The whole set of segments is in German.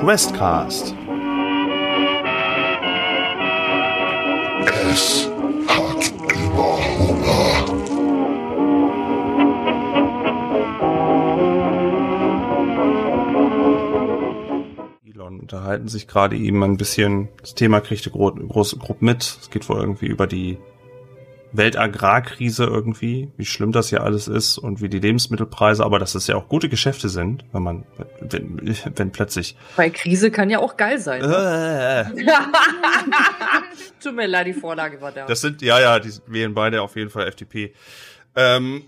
Questcast. Es hat immer Hunger. Elon unterhalten sich gerade eben ein bisschen. Das Thema kriegt eine gro große Gruppe mit. Es geht wohl irgendwie über die Weltagrarkrise irgendwie, wie schlimm das hier alles ist und wie die Lebensmittelpreise, aber dass es ja auch gute Geschäfte sind, wenn man, wenn, wenn plötzlich. Weil Krise kann ja auch geil sein. Äh, Tut mir leid, die Vorlage war da. das sind, ja, ja, die wählen beide auf jeden Fall FDP. Ähm,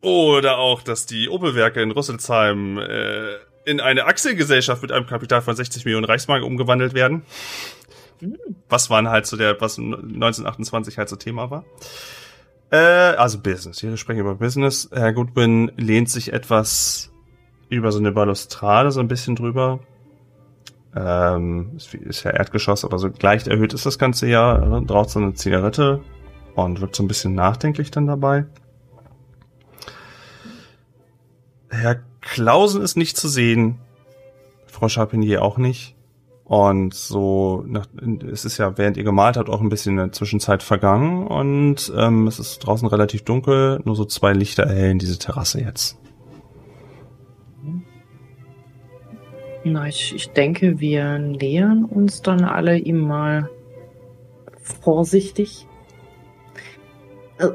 oder auch, dass die Opelwerke in Rüsselsheim äh, in eine Aktiengesellschaft mit einem Kapital von 60 Millionen Reichsmark umgewandelt werden. Was waren halt so der, was 1928 halt so Thema war. Äh, also Business. Wir sprechen über Business. Herr Goodwin lehnt sich etwas über so eine Balustrade so ein bisschen drüber. Ähm, ist, ist ja Erdgeschoss, aber so leicht erhöht ist das ganze. Ne? Raucht so eine Zigarette und wird so ein bisschen nachdenklich dann dabei. Herr Klausen ist nicht zu sehen. Frau Charpentier auch nicht. Und so, nach, es ist ja, während ihr gemalt habt, auch ein bisschen in der Zwischenzeit vergangen. Und ähm, es ist draußen relativ dunkel. Nur so zwei Lichter erhellen diese Terrasse jetzt. Na, ich, ich denke, wir nähern uns dann alle ihm mal vorsichtig.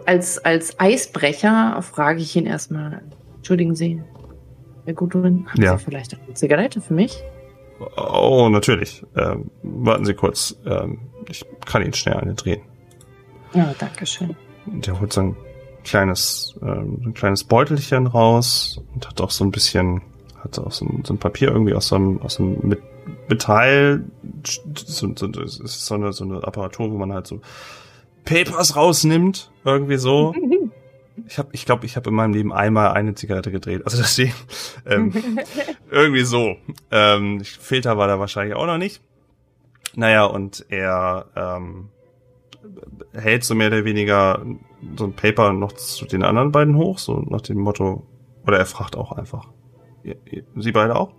Als, als Eisbrecher frage ich ihn erstmal, entschuldigen Sie, Herr Gudrun, haben Ja. Sie vielleicht eine Zigarette für mich? Oh, natürlich. Ähm, warten Sie kurz. Ähm, ich kann Ihnen schnell eine drehen. Ja, danke schön. Der holt so ein kleines, ähm, ein kleines Beutelchen raus und hat auch so ein bisschen, hat auch so ein, so ein Papier irgendwie aus so einem, aus so einem Met- Metall, so, so, ist so eine, so eine Apparatur, wo man halt so Papers rausnimmt, irgendwie so. Ich habe, ich glaube, ich habe in meinem Leben einmal eine Zigarette gedreht. Also deswegen ähm, irgendwie so. Ähm, Filter war da wahrscheinlich auch noch nicht. Naja, und er ähm, hält so mehr oder weniger so ein Paper noch zu den anderen beiden hoch, so nach dem Motto, oder er fragt auch einfach. Sie beide auch?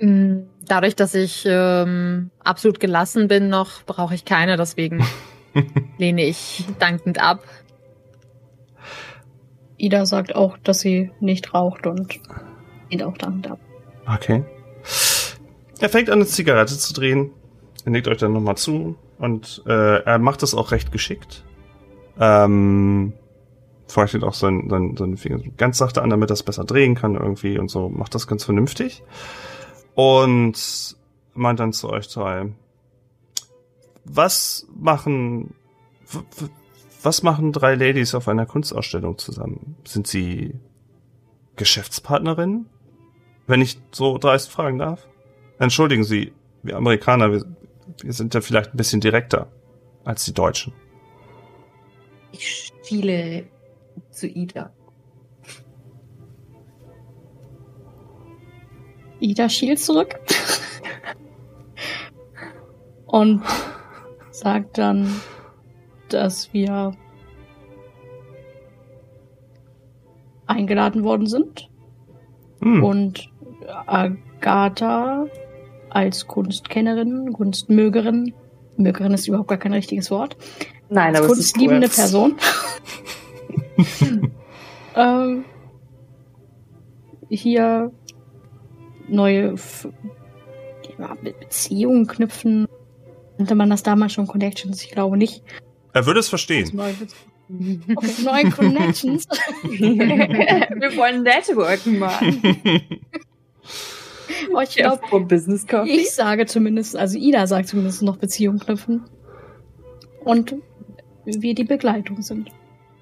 Mm, Dadurch, dass ich ähm, absolut gelassen bin noch, brauche ich keine, deswegen lehne ich dankend ab. Ida sagt auch, dass sie nicht raucht und geht auch damit ab. Okay. Er fängt an, eine Zigarette zu drehen. Er nickt euch dann nochmal zu. Und äh, er macht das auch recht geschickt. Ähm, feuchtet auch seinen, seinen, seinen Finger ganz sachte an, damit er es besser drehen kann irgendwie und so. Macht das ganz vernünftig. Und meint dann zu euch zwei, was machen, was machen drei Ladies auf einer Kunstausstellung zusammen? Sind sie Geschäftspartnerinnen? Wenn ich so dreist fragen darf? Entschuldigen Sie, wir Amerikaner, wir, wir sind ja vielleicht ein bisschen direkter als die Deutschen. Ich schiele zu Ida. Ida schielt zurück und sagt dann, dass wir eingeladen worden sind Hm. und Agatha als Kunstkennerin, Kunstmögerin, Mögerin ist überhaupt gar kein richtiges Wort, Nein, als aber es ist kunstliebende cool. Person. ähm, hier neue F Beziehungen knüpfen. Nannte man das damals schon Connections? Ich glaube nicht. er würde es verstehen. Neue, Be okay, neue Connections. Wir wollen Networken machen. Ich glaube, vom Business Coffee. ich sage zumindest, also Ida sagt zumindest noch Beziehungen knüpfen. Und wir die Begleitung sind.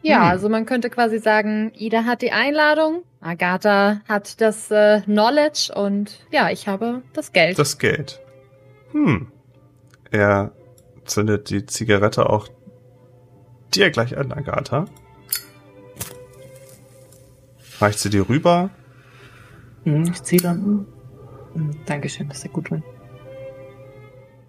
Ja, Hm. also man könnte quasi sagen, Ida hat die Einladung, Agatha hat das äh, Knowledge und ja, ich habe das Geld. Das Geld. Hm. Er zündet die Zigarette auch dir gleich an, Agatha. Reicht sie dir rüber? Hm, ich ziehe dann. Hm, Dankeschön, das ist ja gut drin.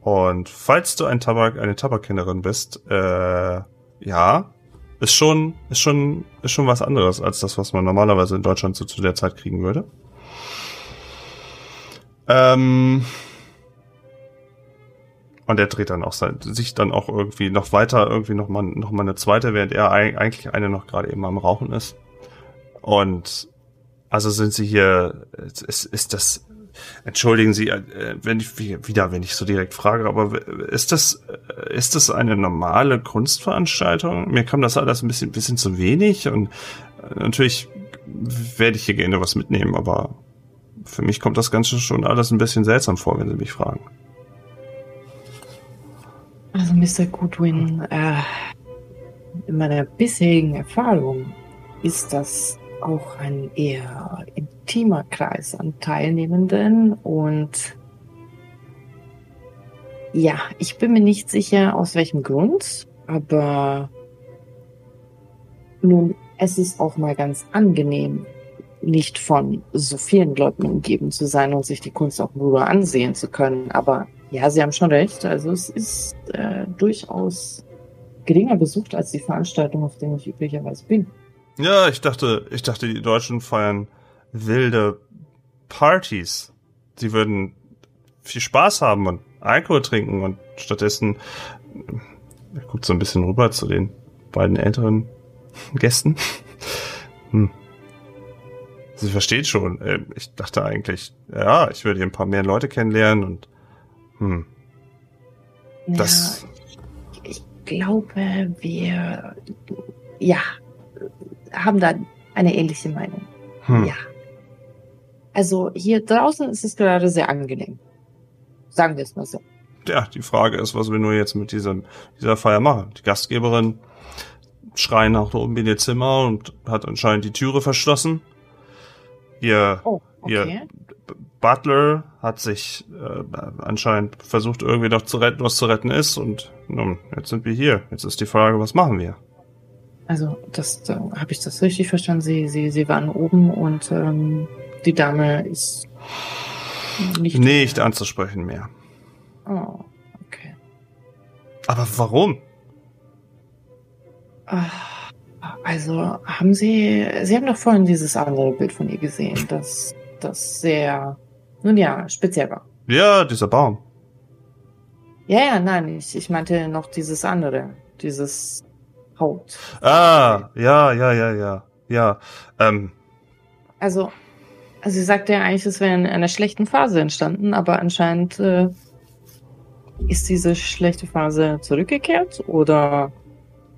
Und falls du ein Tabak, eine Tabakkennerin bist, äh, ja, ist schon, ist schon, ist schon was anderes als das, was man normalerweise in Deutschland so zu der Zeit kriegen würde. Ähm, und er dreht dann auch sein, sich dann auch irgendwie noch weiter, irgendwie noch mal, noch mal eine zweite, während er eig- eigentlich eine noch gerade eben am Rauchen ist. Und also sind sie hier, ist, ist das, entschuldigen Sie, äh, wenn ich, wie- wieder, wenn ich so direkt frage, aber ist das, äh, ist das eine normale Kunstveranstaltung? Mir kam das alles ein bisschen, bisschen zu wenig und äh, natürlich werde ich hier gerne was mitnehmen, aber für mich kommt das Ganze schon alles ein bisschen seltsam vor, wenn Sie mich fragen. Also Mr. Goodwin, äh, in meiner bisherigen Erfahrung ist das auch ein eher intimer Kreis an Teilnehmenden und ja, ich bin mir nicht sicher, aus welchem Grund, aber nun, es ist auch mal ganz angenehm, nicht von so vielen Leuten umgeben zu sein und sich die Kunst auch nur ansehen zu können. Aber ja, Sie haben schon recht. Also es ist äh, durchaus geringer besucht als die Veranstaltung, auf denen ich üblicherweise bin. Ja, ich dachte, ich dachte, die Deutschen feiern wilde Partys. Sie würden viel Spaß haben und Alkohol trinken und stattdessen er guckt so ein bisschen rüber zu den beiden älteren Gästen. Hm. Sie versteht schon. äh, Ich dachte eigentlich, ja, ich würde hier ein paar mehr Leute kennenlernen und hm, das. Ja, ich glaube, wir ja haben da eine ähnliche Meinung. Hm. Ja. Also hier draußen ist es gerade sehr angenehm. Sagen wir es mal so. Ja, die Frage ist, was wir nur jetzt mit diesem, dieser Feier machen. Die Gastgeberin schreien nach oben in ihr Zimmer und hat anscheinend die Türe verschlossen. Ihr Oh, Ihr okay. B- Butler hat sich äh, anscheinend versucht, irgendwie noch zu retten, was zu retten ist. Und nun, jetzt sind wir hier. Jetzt ist die Frage, was machen wir? Also, das da, habe ich das richtig verstanden. Sie, sie, sie waren oben und ähm, die Dame ist nicht. Nicht anzusprechen mehr. Oh, okay. Aber warum? Ah, Also haben Sie, Sie haben doch vorhin dieses andere Bild von ihr gesehen, das, das sehr, nun ja, speziell war. Ja, dieser Baum. Ja, ja, nein, ich, ich meinte noch dieses andere, dieses Haut. Ah, ja, ja, ja, ja. Ja, ähm, Also, also sie sagte ja eigentlich, es wäre in einer schlechten Phase entstanden, aber anscheinend äh, ist diese schlechte Phase zurückgekehrt oder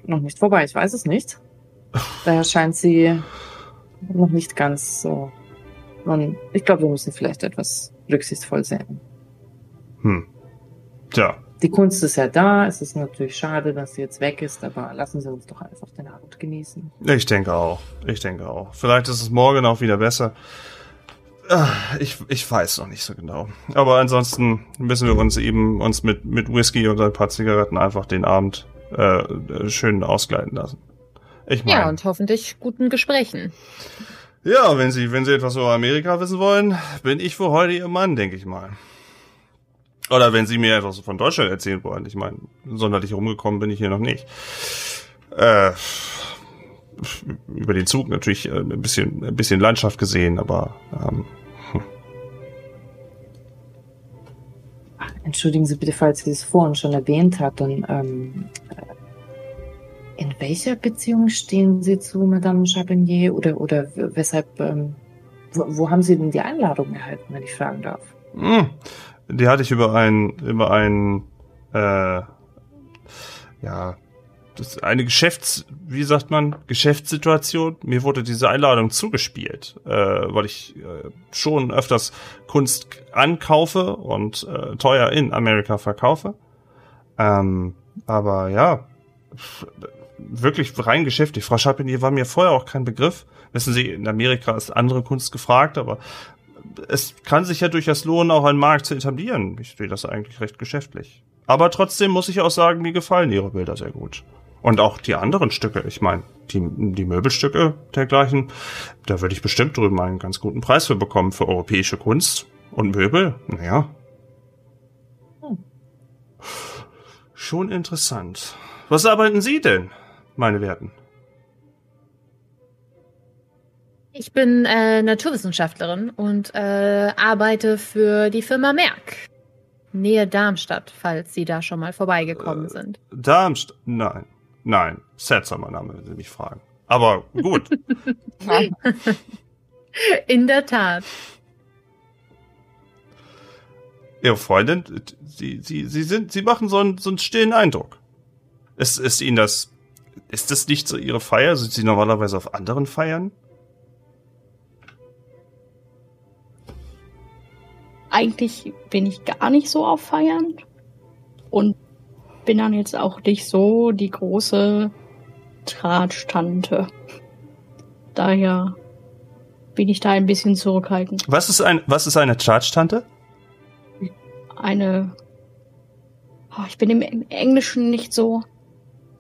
noch nicht vorbei, ich weiß es nicht. Daher scheint sie noch nicht ganz so. Man, ich glaube, wir müssen vielleicht etwas rücksichtsvoll sein. hm. Tja, Die Kunst ist ja da, es ist natürlich schade, dass sie jetzt weg ist, aber lassen Sie uns doch einfach den Abend genießen. ich denke auch. Ich denke auch. Vielleicht ist es morgen auch wieder besser. Ah, Ich, ich weiß noch nicht so genau. Aber ansonsten müssen wir uns eben uns mit, mit Whisky und ein paar Zigaretten einfach den Abend äh, schön ausgleiten lassen. Ich meine, Ja, und hoffentlich guten Gesprächen. Ja, wenn Sie, wenn Sie etwas über Amerika wissen wollen, bin ich für heute Ihr Mann, denke ich mal. Oder wenn Sie mir etwas von Deutschland erzählen wollen. Ich meine, sonderlich rumgekommen bin ich hier noch nicht. Äh, über den Zug natürlich äh, ein bisschen, ein bisschen Landschaft gesehen, aber ähm, Ach, Entschuldigen Sie bitte, falls Sie es vorhin schon erwähnt hatten. Ähm, äh, in welcher Beziehung stehen Sie zu Madame Chabinier oder, oder weshalb, ähm, wo, wo haben Sie denn die Einladung erhalten, wenn ich fragen darf? mh, die hatte ich über ein, über ein, äh, ja, das eine Geschäfts, wie sagt man, Geschäftssituation. Mir wurde diese Einladung zugespielt, äh, weil ich äh, schon öfters Kunst ankaufe und äh, teuer in Amerika verkaufe. Ähm, aber ja, wirklich rein geschäftlich. Frau Chapinier war mir vorher auch kein Begriff. Wissen Sie, in Amerika ist andere Kunst gefragt, aber es kann sich ja durchaus lohnen, auch einen Markt zu etablieren. Ich sehe das eigentlich recht geschäftlich. Aber trotzdem muss ich auch sagen, mir gefallen Ihre Bilder sehr gut. Und auch die anderen Stücke, ich meine, die, die Möbelstücke dergleichen, da würde ich bestimmt drüben einen ganz guten Preis für bekommen für europäische Kunst und Möbel. Naja. Hm. Schon interessant. Was arbeiten Sie denn, meine Werten? Ich bin äh, Naturwissenschaftlerin und äh, arbeite für die Firma Merck. Nähe Darmstadt, falls Sie da schon mal vorbeigekommen sind. Darmstadt? Nein. Nein. Seltsamer Name, wenn Sie mich fragen. Aber gut. In der Tat. Ihre Freundin, Sie, Sie, Sie sind, Sie machen so einen, so einen stillen Eindruck. Ist, ist Ihnen das, ist das nicht so Ihre Feier? Sind Sie normalerweise auf anderen Feiern? Eigentlich bin ich gar nicht so auf Feiern und bin dann jetzt auch nicht so die große Tratsch-Tante. Daher bin ich da ein bisschen zurückhaltend. Was ist ein, was ist eine Charge-Tante? Eine. Oh, ich bin im Englischen nicht so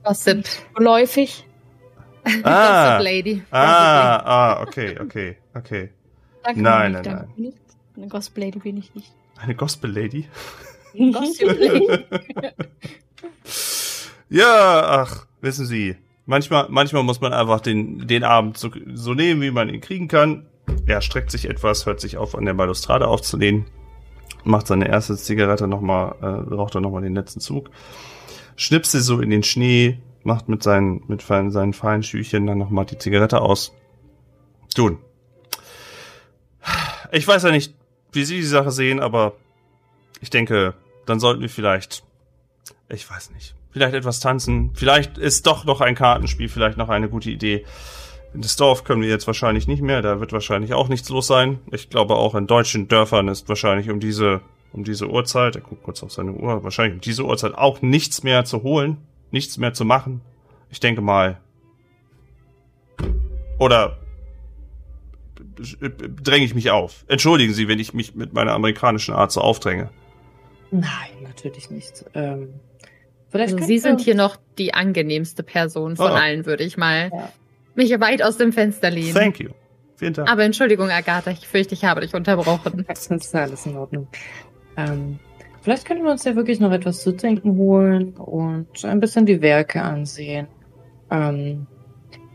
Gossip. geläufig. Ah. Gossip Lady. Ah, ah, okay, okay, okay. Danke, Nein, nein, Monique. Eine Gospel Lady bin ich nicht. Eine Gospel Lady. Ja, ach, wissen Sie, manchmal, manchmal muss man einfach den, den Abend so, so nehmen, wie man ihn kriegen kann. Er streckt sich etwas, hört sich auf, an der Balustrade aufzulehnen, macht seine erste Zigarette nochmal, äh, raucht dann nochmal den letzten Zug, schnipst so in den Schnee, macht mit seinen, mit seinen, feinen Schüchen dann nochmal die Zigarette aus. Tun. Ich weiß ja nicht, wie Sie die Sache sehen, aber ich denke, dann sollten wir vielleicht, ich weiß nicht, vielleicht etwas tanzen. Vielleicht ist doch noch ein Kartenspiel vielleicht noch eine gute Idee. In das Dorf können wir jetzt wahrscheinlich nicht mehr, da wird wahrscheinlich auch nichts los sein. Ich glaube auch in deutschen Dörfern ist wahrscheinlich um diese, um diese Uhrzeit, er guckt kurz auf seine Uhr, wahrscheinlich um diese Uhrzeit auch nichts mehr zu holen, nichts mehr zu machen. Ich denke mal. Oder dränge ich mich auf. Entschuldigen Sie, wenn ich mich mit meiner amerikanischen Art so aufdränge. Nein, natürlich nicht. Ähm, vielleicht Also Sie sind hier noch die angenehmste Person von Oh. allen, würde ich mal Ja. mich weit aus dem Fenster lehnen. Thank you. Vielen Dank. Aber Entschuldigung, Agatha, ich fürchte, ich habe dich unterbrochen. Das ist alles in Ordnung. Ähm, vielleicht können wir uns ja wirklich noch etwas zu trinken holen und ein bisschen die Werke ansehen. Ähm,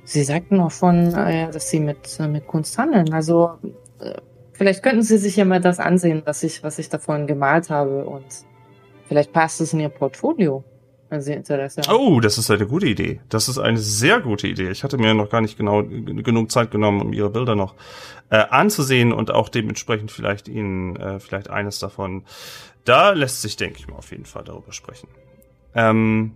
Sie sagten auch von, äh, dass Sie mit, äh, mit Kunst handeln. Also äh, vielleicht könnten Sie sich ja mal das ansehen, was ich, was ich da vorhin gemalt habe und vielleicht passt es in Ihr Portfolio, wenn Sie Interesse haben. Oh, das ist eine gute Idee. Das ist eine sehr gute Idee. Ich hatte mir noch gar nicht genau genug Zeit genommen, um Ihre Bilder noch äh, anzusehen und auch dementsprechend vielleicht Ihnen äh, vielleicht eines davon. Da lässt sich, denke ich mal, auf jeden Fall darüber sprechen. Ähm,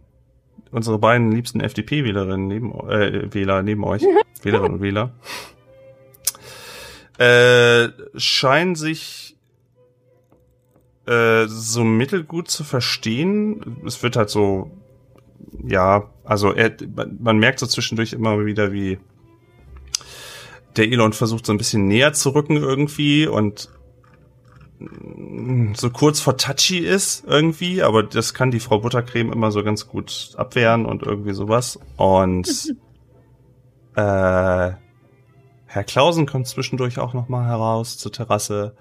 unsere beiden liebsten FDP-Wählerinnen neben äh, Wähler neben euch, Wählerinnen und Wähler, äh, scheinen sich äh, so mittelgut zu verstehen. Es wird halt so, ja, also er, man, man merkt so zwischendurch immer wieder, wie der Elon versucht so ein bisschen näher zu rücken irgendwie und mm, so kurz vor touchy ist irgendwie, aber das kann die Frau Buttercreme immer so ganz gut abwehren und irgendwie sowas. Und äh, Herr Klausen kommt zwischendurch auch noch mal heraus zur Terrasse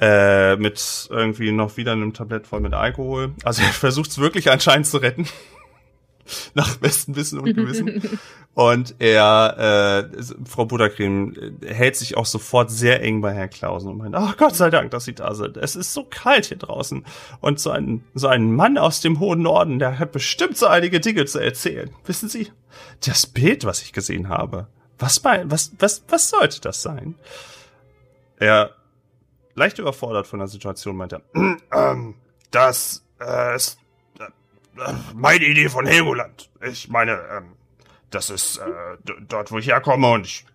äh, mit irgendwie noch wieder einem Tablett voll mit Alkohol. Also er versucht es wirklich anscheinend zu retten. Nach bestem Wissen und Gewissen. Und er, äh, Frau Buttercreme, äh, hält sich auch sofort sehr eng bei Herrn Klausen und meint, ach Gott sei Dank, dass Sie da sind. Es ist so kalt hier draußen. Und so ein, so ein Mann aus dem hohen Norden, der hat bestimmt so einige Dinge zu erzählen. Wissen Sie, das Bild, was ich gesehen habe, was, mein, was, was, was sollte das sein? Er, leicht überfordert von der Situation, meint er, ähm, das äh, ist äh, meine Idee von Helgoland. Ich meine, ähm, das ist äh, dort, wo ich herkomme und ich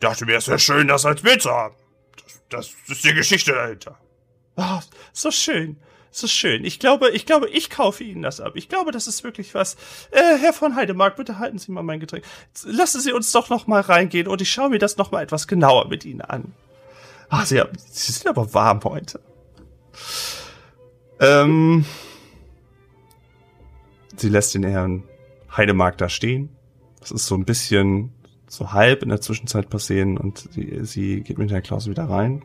dachte mir, es wäre schön, das als Bild zu haben. Das, das ist die Geschichte dahinter. Ah, so schön. So schön. Ich glaube, ich glaube, ich kaufe Ihnen das ab. Ich glaube, das ist wirklich was. Äh, Herr von Heidemark, bitte halten Sie mal mein Getränk. Lassen Sie uns doch noch mal reingehen und ich schaue mir das noch mal etwas genauer mit Ihnen an. Ah, Sie, Sie sind aber warm heute. Ähm, sie lässt den Herrn Heidemark da stehen. Das ist so ein bisschen so halb in der Zwischenzeit passieren und sie, sie geht mit Herrn Klaus wieder rein.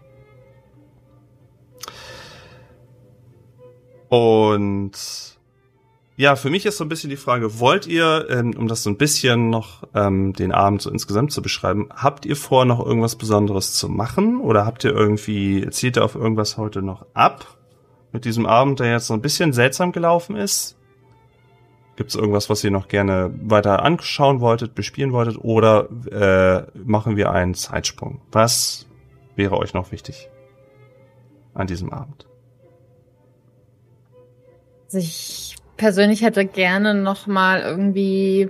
Und Ja, für mich ist so ein bisschen die Frage, wollt ihr, ähm, um das so ein bisschen noch ähm, den Abend so insgesamt zu beschreiben, habt ihr vor, noch irgendwas Besonderes zu machen? Oder habt ihr irgendwie, zielt ihr auf irgendwas heute noch ab? Mit diesem Abend, der jetzt so ein bisschen seltsam gelaufen ist? Gibt es irgendwas, was ihr noch gerne weiter anschauen wolltet, bespielen wolltet? Oder äh, machen wir einen Zeitsprung? Was wäre euch noch wichtig an diesem Abend? Also ich persönlich hätte gerne noch mal irgendwie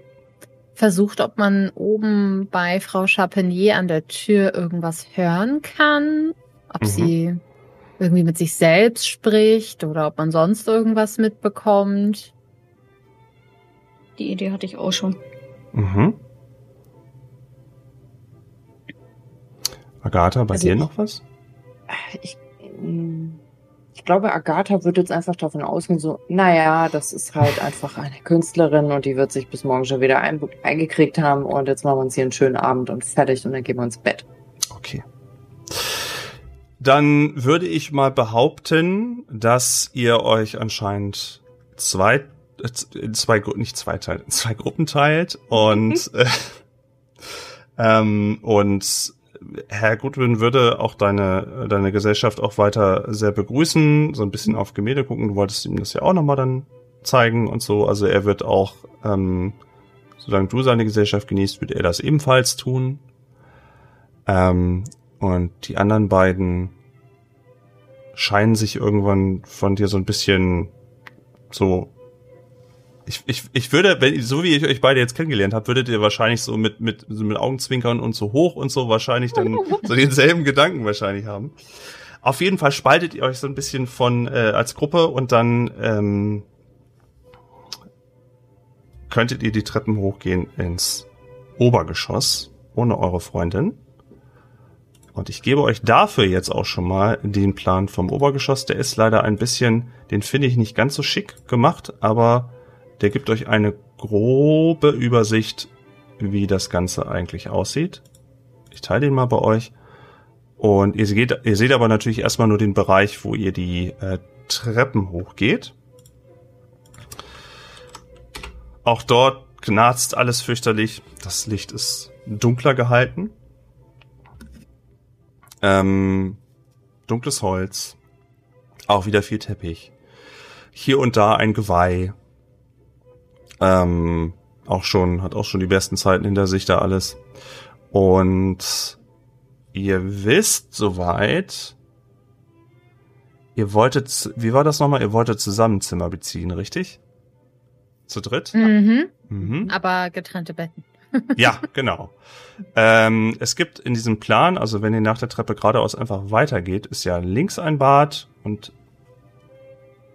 versucht, ob man oben bei Frau Chapenier an der Tür irgendwas hören kann, ob Mhm. sie irgendwie mit sich selbst spricht oder ob man sonst irgendwas mitbekommt. Die Idee hatte ich auch schon. Mhm. Agatha, bei Also dir ich- noch was? Ich, mm, ich glaube, Agatha wird jetzt einfach davon ausgehen, so, naja, das ist halt einfach eine Künstlerin und die wird sich bis morgen schon wieder ein, eingekriegt haben und jetzt machen wir uns hier einen schönen Abend und fertig und dann gehen wir ins Bett. Okay. Dann würde ich mal behaupten, dass ihr euch anscheinend zwei, äh, in zwei, nicht zwei Teile, in zwei Gruppen teilt und, äh, ähm, und Herr Goodwin würde auch deine, deine Gesellschaft auch weiter sehr begrüßen, so ein bisschen auf Gemälde gucken. Du wolltest ihm das ja auch nochmal dann zeigen und so. Also er wird auch, ähm, solange du seine Gesellschaft genießt, wird er das ebenfalls tun. Ähm, und die anderen beiden scheinen sich irgendwann von dir so ein bisschen so. Ich, ich, ich würde, wenn, so wie ich euch beide jetzt kennengelernt habe, würdet ihr wahrscheinlich so mit, mit, so mit Augenzwinkern und so hoch und so wahrscheinlich dann so denselben Gedanken wahrscheinlich haben. Auf jeden Fall spaltet ihr euch so ein bisschen von äh, als Gruppe und dann ähm, könntet ihr die Treppen hochgehen ins Obergeschoss ohne eure Freundin. Und ich gebe euch dafür jetzt auch schon mal den Plan vom Obergeschoss. Der ist leider ein bisschen, den finde ich nicht ganz so schick gemacht, aber der gibt euch eine grobe Übersicht, wie das Ganze eigentlich aussieht. Ich teile den mal bei euch. Und ihr seht, ihr seht aber natürlich erstmal nur den Bereich, wo ihr die äh, Treppen hochgeht. Auch dort knarzt alles fürchterlich. Das Licht ist dunkler gehalten. Ähm, dunkles Holz. Auch wieder viel Teppich. Hier und da ein Geweih. Ähm, auch schon, hat auch schon die besten Zeiten hinter sich da alles. Und ihr wisst soweit, ihr wolltet, wie war das nochmal? Ihr wolltet zusammen Zimmer beziehen, richtig? Zu dritt? Mhm. Mhm. Aber getrennte Betten. Ja, genau. ähm, es gibt in diesem Plan, also wenn ihr nach der Treppe geradeaus einfach weitergeht, ist ja links ein Bad und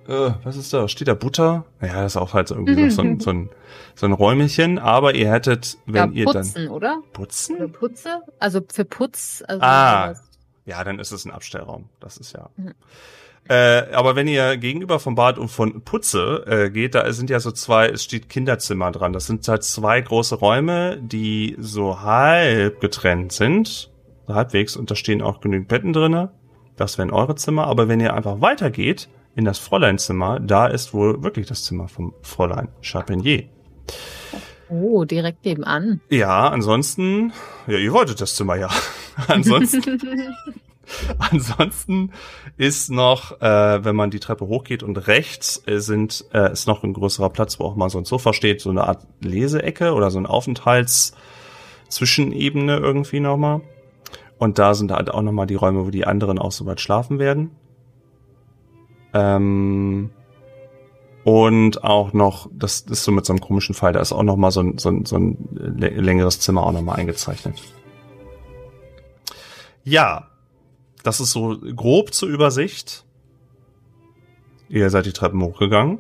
äh, was ist da? Steht da Butter? Naja, das ist auch halt so irgendwie noch so ein, so ein, so ein Räumelchen, aber ihr hättet, wenn ja, ihr dann putzen, oder? Für putzen? Putze? Also für Putz. Also Ah. sowas. Ja, dann ist es ein Abstellraum. Das ist ja. Mhm. Äh, aber wenn ihr gegenüber vom Bad und von Putze äh, geht, da sind ja so zwei, es steht Kinderzimmer dran. Das sind halt zwei große Räume, die so halb getrennt sind. Halbwegs und da stehen auch genügend Betten drinne. Das wären eure Zimmer. Aber wenn ihr einfach weitergeht in das Fräuleinzimmer, da ist wohl wirklich das Zimmer vom Fräulein Chapenier. Oh, direkt nebenan. Ja, ansonsten, ja, ihr wolltet das Zimmer ja. ansonsten Ansonsten ist noch, äh, wenn man die Treppe hochgeht und rechts äh, sind, äh, ist noch ein größerer Platz, wo auch mal so ein Sofa steht, so eine Art Leseecke oder so ein Aufenthaltszwischenebene irgendwie nochmal. Und da sind halt auch nochmal die Räume, wo die anderen auch soweit schlafen werden. Ähm, und auch noch, das ist so mit so einem komischen Fall, da ist auch nochmal so ein, so ein, so ein lä- längeres Zimmer auch nochmal eingezeichnet. Ja, das ist so grob zur Übersicht. Ihr seid die Treppen hochgegangen.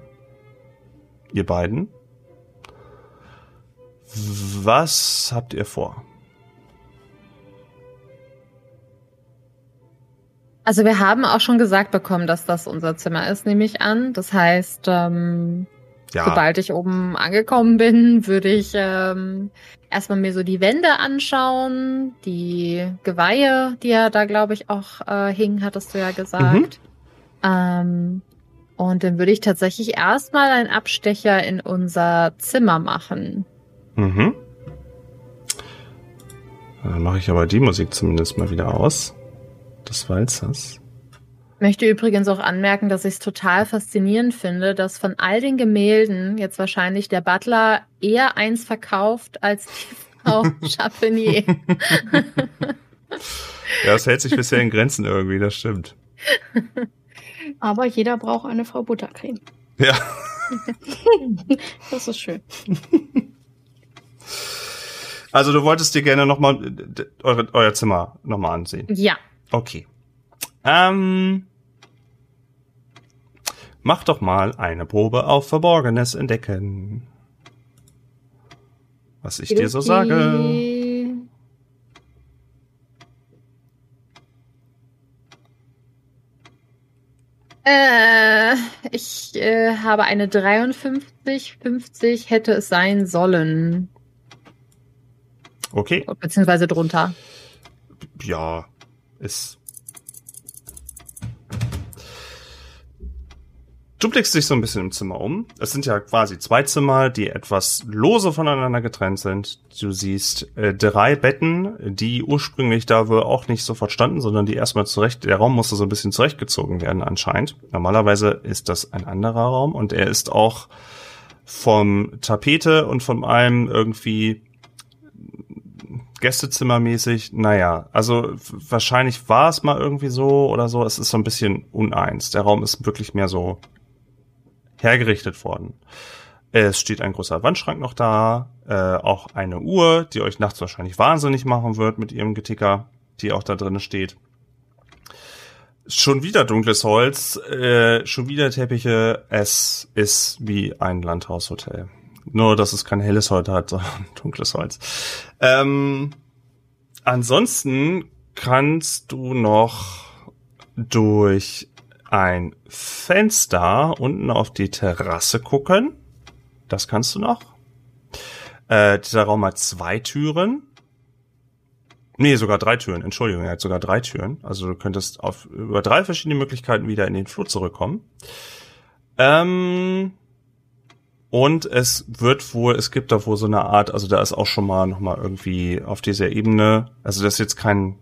Ihr beiden. Was habt ihr vor? Also wir haben auch schon gesagt bekommen, dass das unser Zimmer ist, nehme ich an. Das heißt, ähm, Ja, sobald ich oben angekommen bin, würde ich ähm, erstmal mir so die Wände anschauen, die Geweihe, die ja da, glaube ich, auch äh, hingen, hattest du ja gesagt. Ähm, Und dann würde ich tatsächlich erstmal einen Abstecher in unser Zimmer machen. Mhm. Dann mache ich aber die Musik zumindest mal wieder aus. Des Walzers. Möchte übrigens auch anmerken, dass ich es total faszinierend finde, dass von all den Gemälden jetzt wahrscheinlich der Butler eher eins verkauft als die Frau Chapenier. Ja, es hält sich bisher in Grenzen irgendwie, das stimmt. Aber jeder braucht eine Frau Buttercreme. Ja. Das ist schön. Also du wolltest dir gerne nochmal eure, euer Zimmer nochmal ansehen. ja. Okay. Ähm, mach doch mal eine Probe auf Verborgenes entdecken. Was ich dir so sage. Äh, ich äh, habe eine 53, 50 hätte es sein sollen. Okay. Beziehungsweise drunter. Ja, ist. Du blickst dich so ein bisschen im Zimmer um. Es sind ja quasi zwei Zimmer, die etwas lose voneinander getrennt sind. Du siehst äh, drei Betten, die ursprünglich da wohl auch nicht sofort standen, sondern die erstmal zurecht, der Raum musste so ein bisschen zurechtgezogen werden anscheinend. Normalerweise ist das ein anderer Raum und er ist auch vom Tapete und von allem irgendwie Gästezimmermäßig, naja, also wahrscheinlich war es mal irgendwie so oder so. Es ist so ein bisschen uneins. Der Raum ist wirklich mehr so hergerichtet worden. Es steht ein großer Wandschrank noch da, äh, auch eine Uhr, die euch nachts wahrscheinlich wahnsinnig machen wird mit ihrem Geticker, die auch da drin steht. Schon wieder dunkles Holz, äh, schon wieder Teppiche. Es ist wie ein Landhaushotel. Nur, dass es kein helles Holz hat, sondern dunkles Holz. Ähm, ansonsten kannst du noch durch ein Fenster unten auf die Terrasse gucken. Das kannst du noch. Äh, dieser Raum hat zwei Türen. Nee, sogar drei Türen. Entschuldigung, er hat sogar drei Türen. Also du könntest auf über drei verschiedene Möglichkeiten wieder in den Flur zurückkommen. Ähm, und es wird wohl, es gibt da wohl so eine Art, also da ist auch schon mal nochmal irgendwie auf dieser Ebene, also das ist jetzt kein,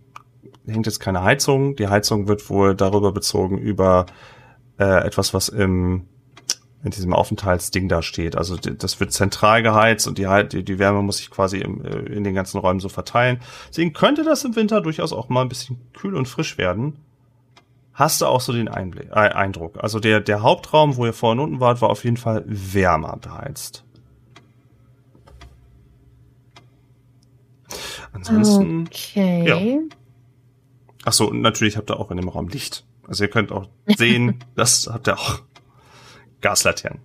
hängt jetzt keine Heizung. Die Heizung wird wohl darüber bezogen über äh, etwas, was im in diesem Aufenthaltsding da steht. Also das wird zentral geheizt und die, die, die Wärme muss sich quasi im, äh, in den ganzen Räumen so verteilen. Deswegen könnte das im Winter durchaus auch mal ein bisschen kühl und frisch werden. Hast du auch so den Einblick, äh, Eindruck? Also der, der Hauptraum, wo ihr vorhin unten wart, war auf jeden Fall wärmer beheizt. Ansonsten, Okay. ach so, und natürlich habt ihr auch in dem Raum Licht. Also ihr könnt auch sehen, das habt ihr auch. Gaslaternen.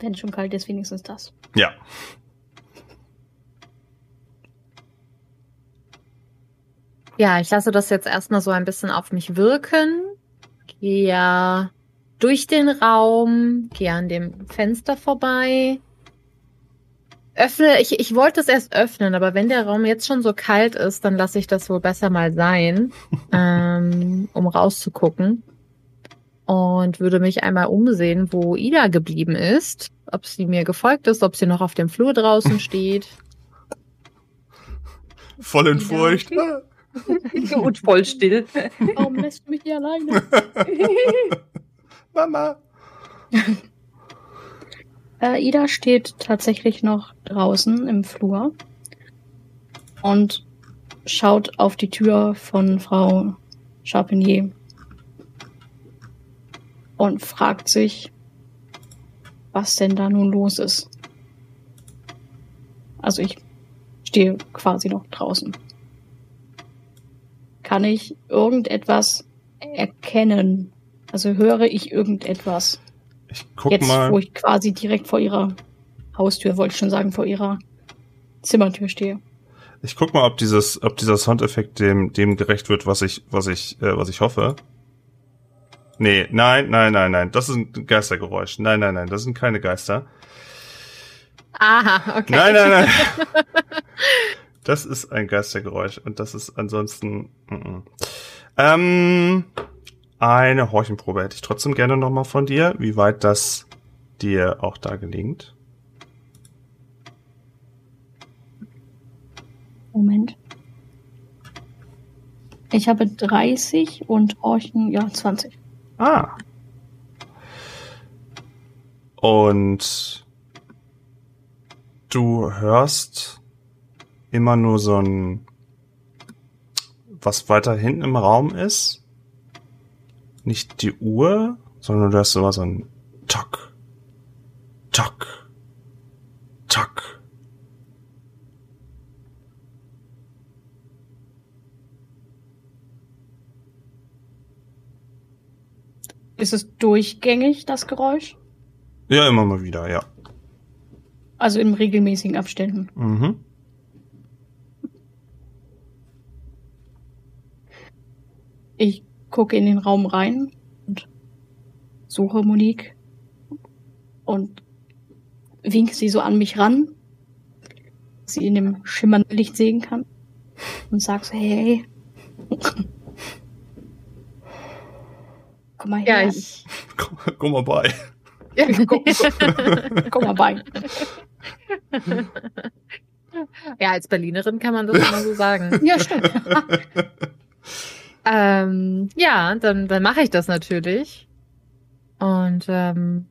Wenn schon kalt ist, wenigstens das. Ja. Ja, ich lasse das jetzt erstmal so ein bisschen auf mich wirken. Gehe ja durch den Raum, gehe an dem Fenster vorbei. Öffne, ich, ich wollte es erst öffnen, aber wenn der Raum jetzt schon so kalt ist, dann lasse ich das wohl besser mal sein, ähm, um rauszugucken. Und würde mich einmal umsehen, wo Ida geblieben ist. Ob sie mir gefolgt ist, ob sie noch auf dem Flur draußen steht. Voll in Ja, Furcht. Und voll still. Warum lässt du mich hier alleine? Mama. Äh, Ida steht tatsächlich noch draußen im Flur und schaut auf die Tür von Frau Charpentier und fragt sich, was denn da nun los ist. Also ich stehe quasi noch draußen. Kann ich irgendetwas erkennen? Also höre ich irgendetwas? Ich guck Jetzt, mal. wo ich quasi direkt vor ihrer Haustür, wollte ich schon sagen, vor ihrer Zimmertür stehe. Ich guck mal, ob dieses, ob dieser Soundeffekt dem, dem gerecht wird, was ich, was ich, äh, was ich hoffe. Nee, nein, nein, nein, nein. Das ist ein Geistergeräusch. Nein, nein, nein, das sind keine Geister. Aha, okay. Nein, nein, nein. Das ist ein Geistergeräusch und das ist ansonsten. Mm -mm. Ähm, eine Horchenprobe hätte ich trotzdem gerne nochmal von dir, wie weit das dir auch da gelingt. Moment. Ich habe 30 und Orchen, ja, 20. Ah. Und du hörst immer nur so ein, was weiter hinten im Raum ist. Nicht die Uhr, sondern du hörst immer so ein Tock, Tock, Tock. Ist es durchgängig, das Geräusch? Ja, immer mal wieder, ja. Also in regelmäßigen Abständen. Mhm. Ich gucke in den Raum rein und suche Monique und wink sie so an mich ran, dass sie in dem schimmernden Licht sehen kann und sag so, hey, komm mal her, Ja, ich. Komm, komm mal bei. komm, komm mal bei. Ja, als Berlinerin kann man das immer so sagen. Ja, stimmt. Ähm, ja, dann, dann mache ich das natürlich. Und ähm,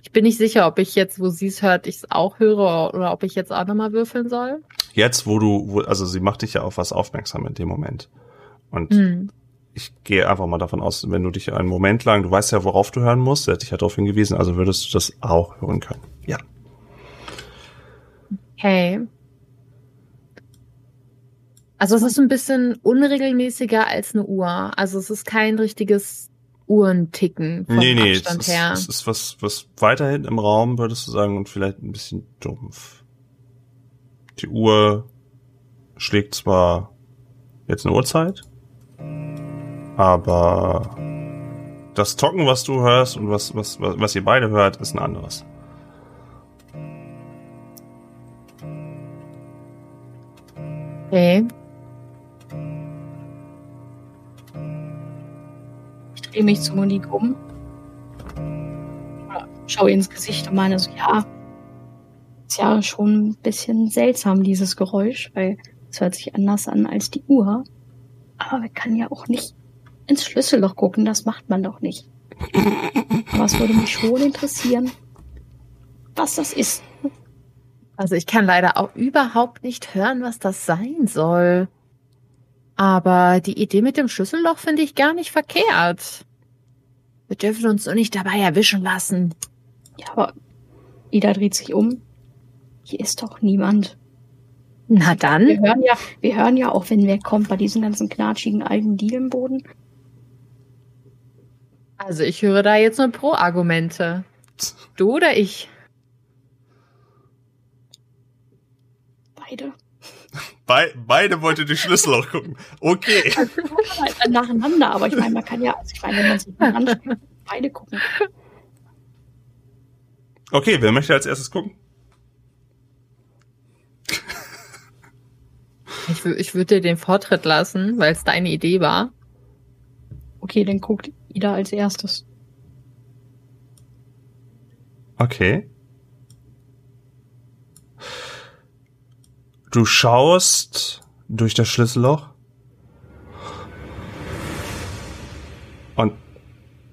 ich bin nicht sicher, ob ich jetzt, wo sie es hört, ich es auch höre oder ob ich jetzt auch nochmal würfeln soll. Jetzt, wo du, wo, also sie macht dich ja auf was aufmerksam in dem Moment. Und Hm. ich gehe einfach mal davon aus, wenn du dich einen Moment lang, du weißt ja, worauf du hören musst, der hat dich ja darauf hingewiesen, also würdest du das auch hören können. Ja. Okay. Also es ist ein bisschen unregelmäßiger als eine Uhr. Also es ist kein richtiges Uhrenticken vom nee, nee, es Abstand ist, her. es ist was, was weiterhin im Raum, würdest du sagen, und vielleicht ein bisschen dumpf. Die Uhr schlägt zwar jetzt eine Uhrzeit, aber das Tocken, was du hörst und was, was, was, was ihr beide hört, ist ein anderes. Okay. Drehe mich zu Monique um. Schaue ihr ins Gesicht und meine so, ja, ist ja schon ein bisschen seltsam, dieses Geräusch, weil es hört sich anders an als die Uhr. Aber wir können ja auch nicht ins Schlüsselloch gucken, das macht man doch nicht. Aber es würde mich schon interessieren, was das ist. Also ich kann leider auch überhaupt nicht hören, was das sein soll. Aber die Idee mit dem Schlüsselloch finde ich gar nicht verkehrt. Wir dürfen uns nur nicht dabei erwischen lassen. Ja, aber Ida dreht sich um. Hier ist doch niemand. Na Wir dann. hören ja, wir hören ja auch, wenn wer kommt, bei diesen ganzen knatschigen alten Dielenboden. Also ich höre da jetzt nur Pro-Argumente. Du oder ich? Beide. Be beide wollten die Schlüsselloch gucken. Okay. Halt nacheinander, aber ich meine, man kann ja, also ich meine, wenn man sich anschaut, beide gucken. Okay, wer möchte als erstes gucken? Ich, ich würde dir den Vortritt lassen, weil es deine Idee war. Okay, dann guckt Ida als erstes. Okay. Du schaust durch das Schlüsselloch und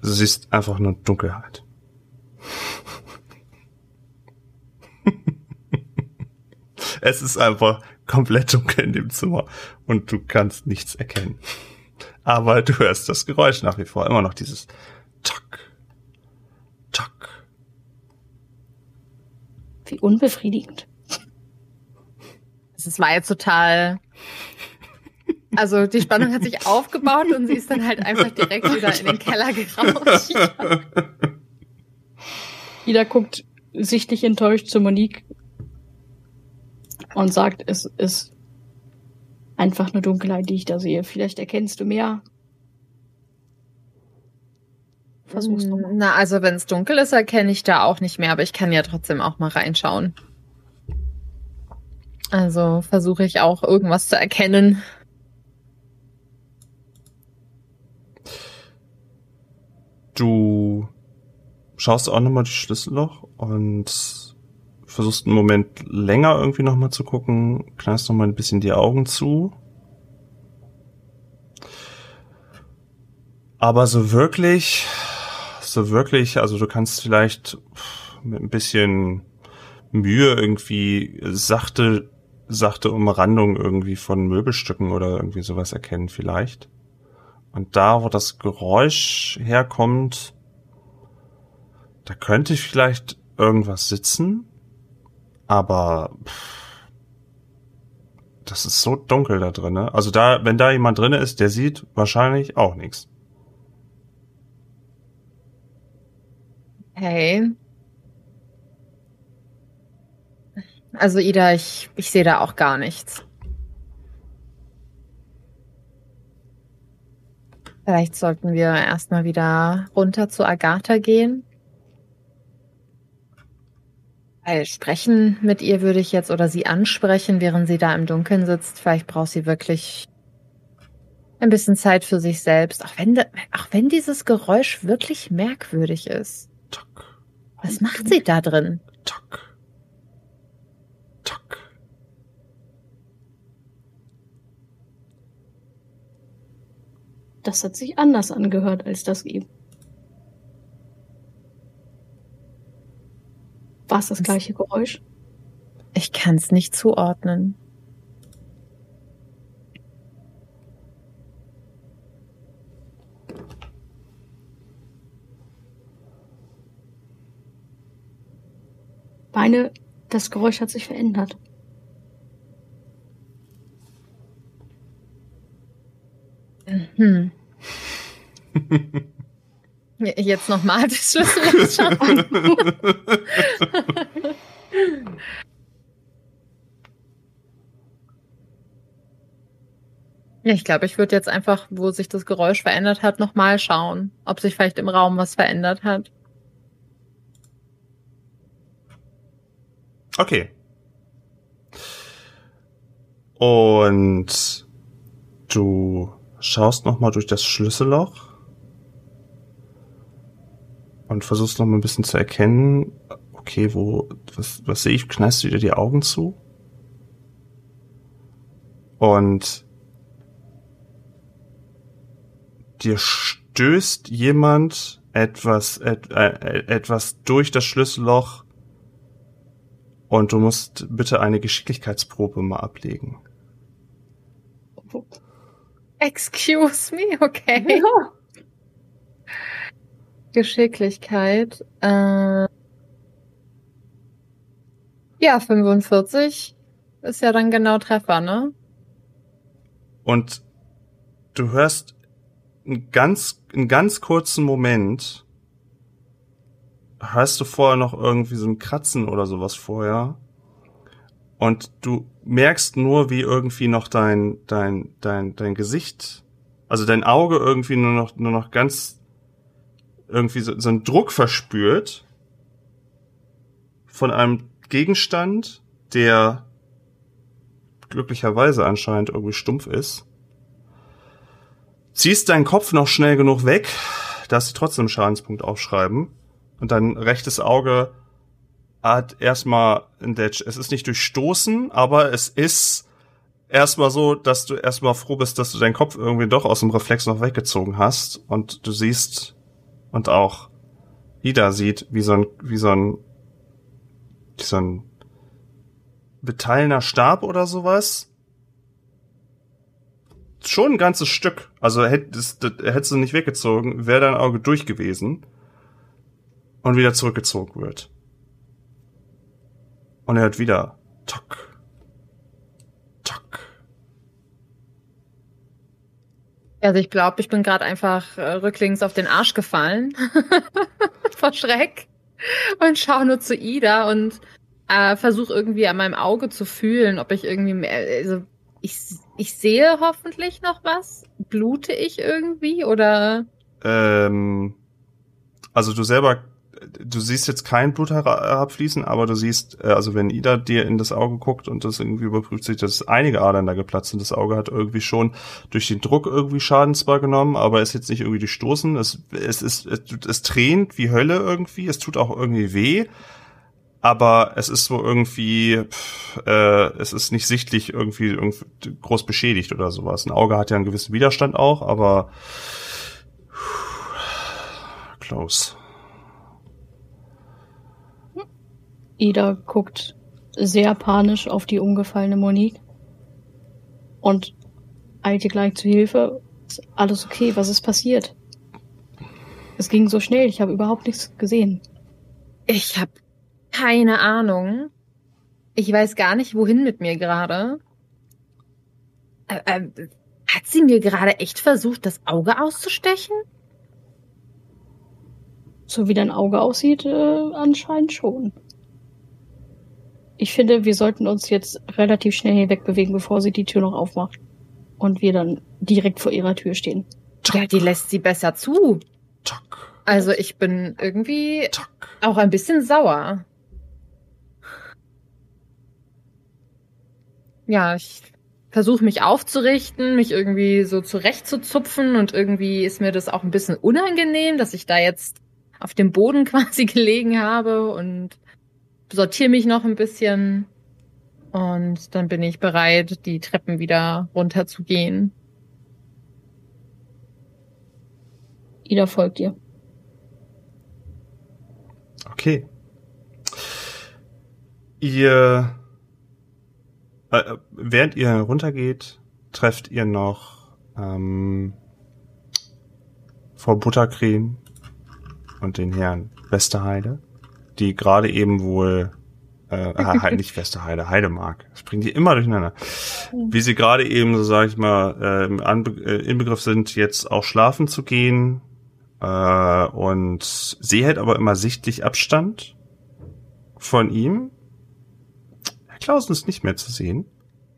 siehst einfach nur Dunkelheit. es ist einfach komplett dunkel in dem Zimmer und du kannst nichts erkennen. Aber du hörst das Geräusch nach wie vor, immer noch dieses Tack, Tack. Wie unbefriedigend. Es war jetzt total. Also die Spannung hat sich aufgebaut und sie ist dann halt einfach direkt wieder in den Keller gerauscht. Ida guckt sichtlich enttäuscht zu Monique und sagt, es ist einfach eine Dunkelheit, die ich da sehe. Vielleicht erkennst du mehr. Versuch's nochmal. Na, also wenn es dunkel ist, erkenne ich da auch nicht mehr, aber ich kann ja trotzdem auch mal reinschauen. Also versuche ich auch irgendwas zu erkennen. du schaust auch nochmal die Schlüsselloch und versuchst einen Moment länger irgendwie nochmal zu gucken, knallst nochmal ein bisschen die Augen zu. Aber so wirklich, so wirklich, also du kannst vielleicht mit ein bisschen Mühe irgendwie sachte, sachte Umrandung irgendwie von Möbelstücken oder irgendwie sowas erkennen vielleicht. Und da, wo das Geräusch herkommt, da könnte vielleicht irgendwas sitzen, aber pff, das ist so dunkel da drin. Also da, wenn da jemand drin ist, der sieht wahrscheinlich auch nichts. Hey. Also Ida, ich, ich sehe da auch gar nichts. Vielleicht sollten wir erstmal wieder runter zu Agatha gehen. Weil sprechen mit ihr würde ich jetzt oder sie ansprechen, während sie da im Dunkeln sitzt. Vielleicht braucht sie wirklich ein bisschen Zeit für sich selbst. Auch wenn, auch wenn dieses Geräusch wirklich merkwürdig ist. Was macht sie da drin? tack, tack. Das hat sich anders angehört als das eben. War es das gleiche Geräusch? Ich kann es nicht zuordnen. Meine, das Geräusch hat sich verändert. Hm. Jetzt nochmal das Schlüssel ich glaube, ich würde jetzt einfach, wo sich das Geräusch verändert hat, nochmal schauen, ob sich vielleicht im Raum was verändert hat. Okay. Und du schaust noch mal durch das Schlüsselloch und versuchst noch mal ein bisschen zu erkennen, okay, wo, was, was sehe ich? Knallst wieder die Augen zu? Und dir stößt jemand etwas, et, äh, etwas durch das Schlüsselloch und du musst bitte eine Geschicklichkeitsprobe mal ablegen. Excuse me, okay. Geschicklichkeit. Äh, ja, 45 ist ja dann genau Treffer, ne? Und du hörst einen ganz, einen ganz kurzen Moment, hörst du vorher noch irgendwie so ein Kratzen oder sowas vorher. Und du merkst nur, wie irgendwie noch dein, dein, dein, dein Gesicht, also dein Auge irgendwie nur noch, nur noch ganz irgendwie so, so einen Druck verspürt von einem Gegenstand, der glücklicherweise anscheinend irgendwie stumpf ist. Ziehst deinen Kopf noch schnell genug weg, dass sie trotzdem Schadenspunkt aufschreiben. Und dein rechtes Auge hat erstmal, ein Detsch- es ist nicht durchstoßen, aber es ist erstmal so, dass du erstmal froh bist, dass du deinen Kopf irgendwie doch aus dem Reflex noch weggezogen hast und du siehst und auch Ida sieht, wie so ein, wie so ein, wie so ein metallener Stab oder sowas. Schon ein ganzes Stück. Also hättest, hättest du nicht weggezogen, wäre dein Auge durch gewesen und wieder zurückgezogen wird. Und er hört wieder Tock. Tock. Also ich glaube, ich bin gerade einfach äh, rücklings auf den Arsch gefallen. Vor Schreck. Und schaue nur zu Ida und äh, versuche irgendwie an meinem Auge zu fühlen, ob ich irgendwie mehr. Also ich, ich sehe hoffentlich noch was. Blute ich irgendwie oder. Ähm, also du selber du siehst jetzt kein Blut hera- herabfließen, aber du siehst, äh, also wenn Ida dir in das Auge guckt und das irgendwie überprüft, sich, dass einige Adern da geplatzt sind. Das Auge hat irgendwie schon durch den Druck irgendwie Schaden zwar genommen, aber ist jetzt nicht irgendwie durchstoßen. Es, es ist, es, es tränt wie Hölle irgendwie. Es tut auch irgendwie weh. Aber es ist so irgendwie, pff, äh, es ist nicht sichtlich irgendwie, irgendwie groß beschädigt oder sowas. Ein Auge hat ja einen gewissen Widerstand auch, aber close. Ida guckt sehr panisch auf die umgefallene Monique und eilt ihr gleich zu Hilfe. Ist alles okay? Was ist passiert? Es ging so schnell, ich habe überhaupt nichts gesehen. Ich habe keine Ahnung. Ich weiß gar nicht, wohin mit mir gerade. Äh, äh, hat sie mir gerade echt versucht, das Auge auszustechen? So wie dein Auge aussieht, äh, anscheinend schon. Ich finde, wir sollten uns jetzt relativ schnell hier wegbewegen, bevor sie die Tür noch aufmacht. Und wir dann direkt vor ihrer Tür stehen. Ja, die lässt sie besser zu. Also ich bin irgendwie auch ein bisschen sauer. Ja, ich versuche mich aufzurichten, mich irgendwie so zurechtzuzupfen und irgendwie ist mir das auch ein bisschen unangenehm, dass ich da jetzt auf dem Boden quasi gelegen habe und sortiere mich noch ein bisschen und dann bin ich bereit, die Treppen wieder runterzugehen. Ida folgt ihr. Okay. Ihr, äh, äh, während ihr runtergeht, trefft ihr noch ähm, Frau Buttercreme und den Herrn Westerheide, die gerade eben wohl äh, halt nicht Westerheide, Heidemark. Das bringt die immer durcheinander. Wie sie gerade eben, so sage ich mal, äh, im Anbe äh, im Begriff sind, jetzt auch schlafen zu gehen. Äh, und sie hält aber immer sichtlich Abstand von ihm. Herr Klausen ist nicht mehr zu sehen.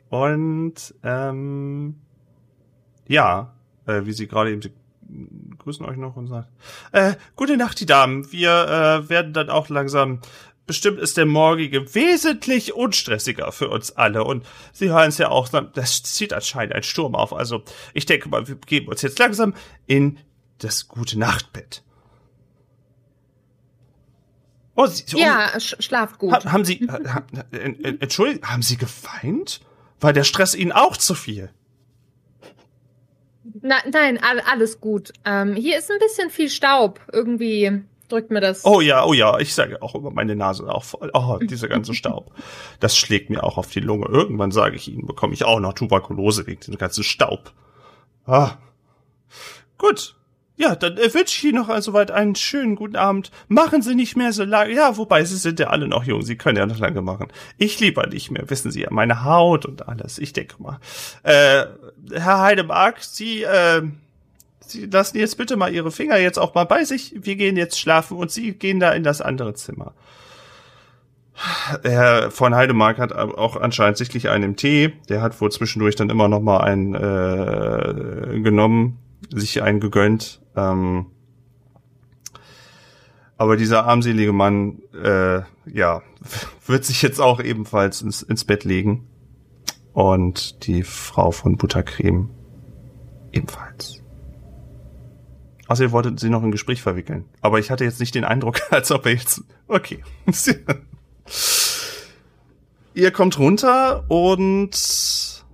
Und ähm, ja, äh, wie sie gerade eben, grüßen euch noch und sagt, äh, gute Nacht, die Damen. Wir äh, werden dann auch langsam Bestimmt ist der morgige wesentlich unstressiger für uns alle. Und Sie hören es ja auch, das zieht anscheinend ein Sturm auf. Also ich denke mal, wir geben uns jetzt langsam in das gute Nachtbett. Oh, Sie, oh, Ja, sch schlaft gut. ha, haben Sie, ha, ha, en- en- Entschuldigung, haben Sie geweint? War der Stress Ihnen auch zu viel? Na, nein, all, alles gut. Ähm, hier ist ein bisschen viel Staub. Irgendwie drückt mir das. Oh ja, oh ja, ich sage auch immer meine Nase auch voll. Oh, dieser ganze Staub. Das schlägt mir auch auf die Lunge. Irgendwann sage ich Ihnen, bekomme ich auch noch Tuberkulose wegen dem ganzen Staub. Ah. Gut. Ja, dann äh, wünsche ich Ihnen noch also soweit einen schönen guten Abend. Machen Sie nicht mehr so lange. Ja, wobei, Sie sind ja alle noch jung. Sie können ja noch lange machen. Ich lieber nicht mehr, wissen Sie ja. Meine Haut und alles. Ich denke mal. Äh, Herr Heidemark, Sie, äh, Sie lassen jetzt bitte mal Ihre Finger jetzt auch mal bei sich. Wir gehen jetzt schlafen und Sie gehen da in das andere Zimmer. Herr von Heidemark hat auch anscheinend sichtlich einen im Tee. Der hat wohl zwischendurch dann immer noch mal einen äh, genommen, sich einen gegönnt. Ähm, aber dieser armselige Mann, äh, ja, wird sich jetzt auch ebenfalls ins, ins Bett legen. Und die Frau von Buttercreme ebenfalls. Also ihr wolltet sie noch in Gespräch verwickeln. Aber ich hatte jetzt nicht den Eindruck, als ob er jetzt... Okay. ihr kommt runter und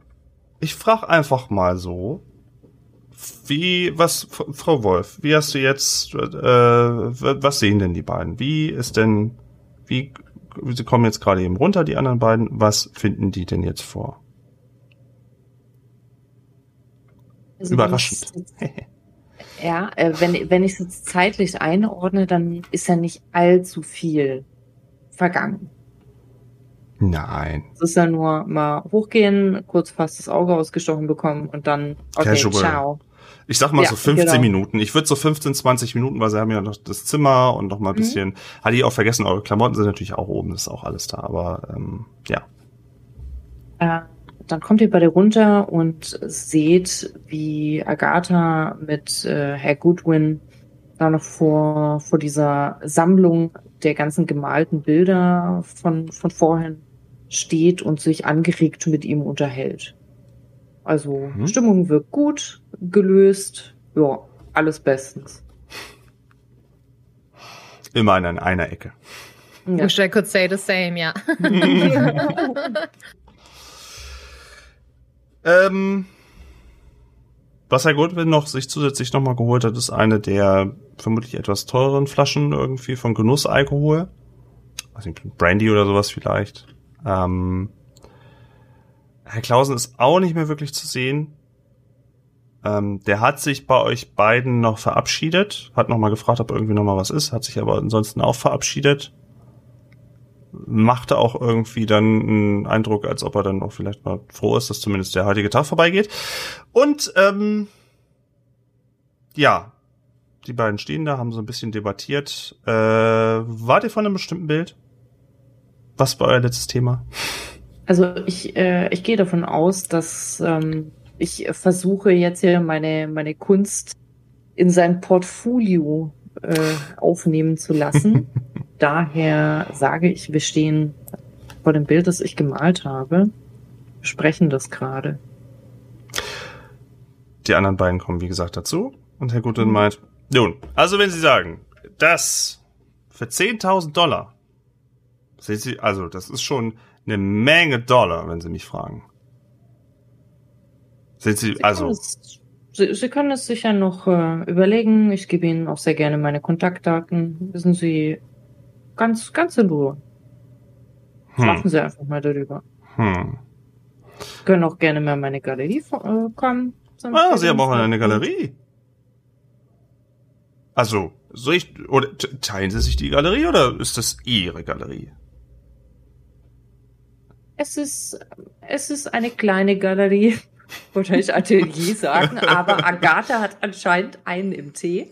ich frag einfach mal so, wie, was, Frau Wolf, wie hast du jetzt, äh, was sehen denn die beiden? Wie ist denn, wie, sie kommen jetzt gerade eben runter, die anderen beiden, was finden die denn jetzt vor? Also Überraschend. Ja, äh, wenn, wenn ich es jetzt zeitlich einordne, dann ist ja nicht allzu viel vergangen. Nein. Es ist ja nur mal hochgehen, kurz fast das Auge ausgestochen bekommen und dann, okay, Casual. ciao. Ich sag mal Ja, so 15 genau. Minuten. Ich würde so 15, 20 Minuten, weil sie haben ja noch das Zimmer und noch mal ein Mhm. bisschen. Hatte ich auch vergessen, eure Klamotten sind natürlich auch oben, das ist auch alles da. Aber ähm, ja. Äh, dann kommt ihr beide runter und seht, wie Agatha mit äh, Herr Goodwin da noch vor, vor dieser Sammlung der ganzen gemalten Bilder von, von vorhin steht und sich angeregt mit ihm unterhält. Also Mhm. Stimmung wirkt gut, gelöst, ja, alles bestens. Immerhin an einer Ecke. Ja. Wish I could say the same, ja. Ähm, was Herr Goodwin noch sich zusätzlich nochmal geholt hat, ist eine der vermutlich etwas teureren Flaschen irgendwie von Genussalkohol. Also Brandy oder sowas vielleicht. Ähm, Herr Klausen ist auch nicht mehr wirklich zu sehen. Ähm, der hat sich bei euch beiden noch verabschiedet, hat nochmal gefragt, ob irgendwie nochmal was ist, hat sich aber ansonsten auch verabschiedet. Machte auch irgendwie dann einen Eindruck, als ob er dann auch vielleicht mal froh ist, dass zumindest der heutige Tag vorbeigeht. Und ähm, ja, die beiden stehen da, haben so ein bisschen debattiert. Äh, wart ihr von einem bestimmten Bild? Was war euer letztes Thema? Also ich, äh, ich gehe davon aus, dass ähm, ich versuche jetzt hier meine, meine Kunst in sein Portfolio äh, aufnehmen zu lassen. Daher sage ich, wir stehen vor dem Bild, das ich gemalt habe, besprechen das gerade. Die anderen beiden kommen, wie gesagt, dazu. Und Herr Gutwin meint, nun, also wenn Sie sagen, das für 10.000 Dollar, sehen Sie, also das ist schon eine Menge Dollar, wenn Sie mich fragen. Sind Sie, Sie also, können es, Sie, Sie können es sicher noch äh, überlegen. Ich gebe Ihnen auch sehr gerne meine Kontaktdaten. Wissen Sie, ganz, ganz in Ruhe. hm, Schlafen Sie einfach mal darüber. hm. Können auch gerne mal in meine Galerie äh, kommen. Ah, Sie haben auch eine Galerie. Also, soll ich, oder teilen Sie sich die Galerie oder ist das Ihre Galerie? Es ist, es ist eine kleine Galerie. Wollte ich Atelier sagen, aber Agatha hat anscheinend einen im Tee.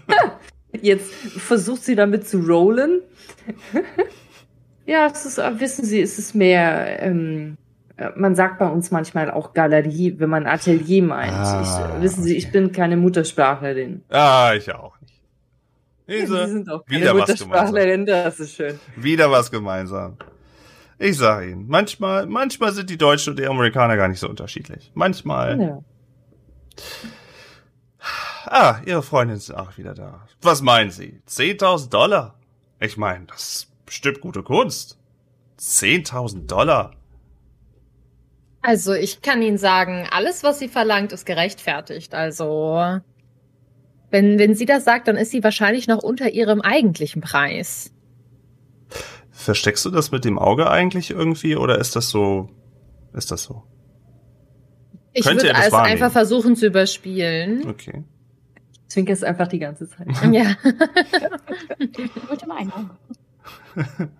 Jetzt versucht sie damit zu rollen. ja, es ist, wissen Sie, es ist mehr, ähm, äh, man sagt bei uns manchmal auch Galerie, wenn man Atelier meint. Ah, ich, wissen Sie, ich okay. bin keine Muttersprachlerin. Ah, ich auch nicht. Sie Diese, sind auch keine Muttersprachlerin, das ist schön. wieder was gemeinsam. Ich sag Ihnen, manchmal, manchmal sind die Deutschen und die Amerikaner gar nicht so unterschiedlich. Manchmal. Ja. Ah, Ihre Freundin ist auch wieder da. Was meinen Sie? 10.000 Dollar? Ich meine, das ist bestimmt gute Kunst. 10.000 Dollar? Also ich kann Ihnen sagen, alles, was sie verlangt, ist gerechtfertigt. Also wenn, wenn sie das sagt, dann ist sie wahrscheinlich noch unter ihrem eigentlichen Preis. Versteckst du das mit dem Auge eigentlich irgendwie oder ist das so? Ist das so? Ich Könnte würde das es wahrnehmen? einfach versuchen zu überspielen. Okay. Zwinker es einfach die ganze Zeit. Ja. Mit dem einen Auge.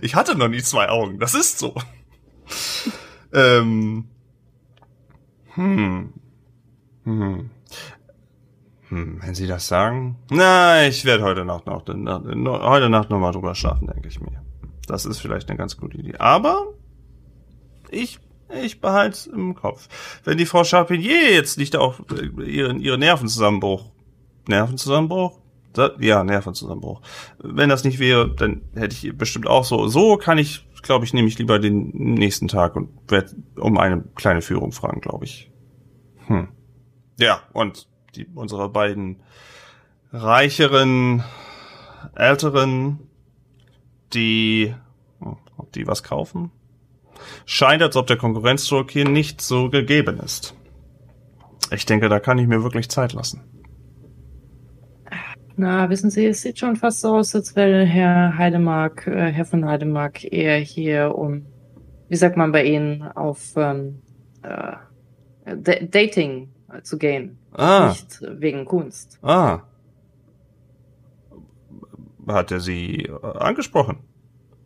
Ich hatte noch nie zwei Augen. Das ist so. ähm. Hm. Hm. Hm, wenn Sie das sagen. Na, ich werde heute Nacht noch, heute Nacht noch mal drüber schlafen, denke ich mir. Das ist vielleicht eine ganz gute Idee. Aber ich ich behalte es im Kopf. Wenn die Frau Charpentier jetzt nicht auch äh, ihren ihre Nervenzusammenbruch Nervenzusammenbruch ja, Nervenzusammenbruch. Wenn das nicht wäre, dann hätte ich bestimmt auch so. So kann ich, glaube ich, nehme ich lieber den nächsten Tag und werde um eine kleine Führung fragen, glaube ich. Hm. Ja, und die, unsere beiden reicheren, älteren, die, ob die was kaufen? Scheint, als ob der Konkurrenzdruck hier nicht so gegeben ist. Ich denke, da kann ich mir wirklich Zeit lassen. Na, wissen Sie, es sieht schon fast so aus, als wäre Herr Heidemark, äh, Herr von Heidemark eher hier, um, wie sagt man bei Ihnen, auf ähm, äh, Da- Dating zu gehen. Ah, Nicht wegen Kunst. ah. Hat er Sie äh, angesprochen?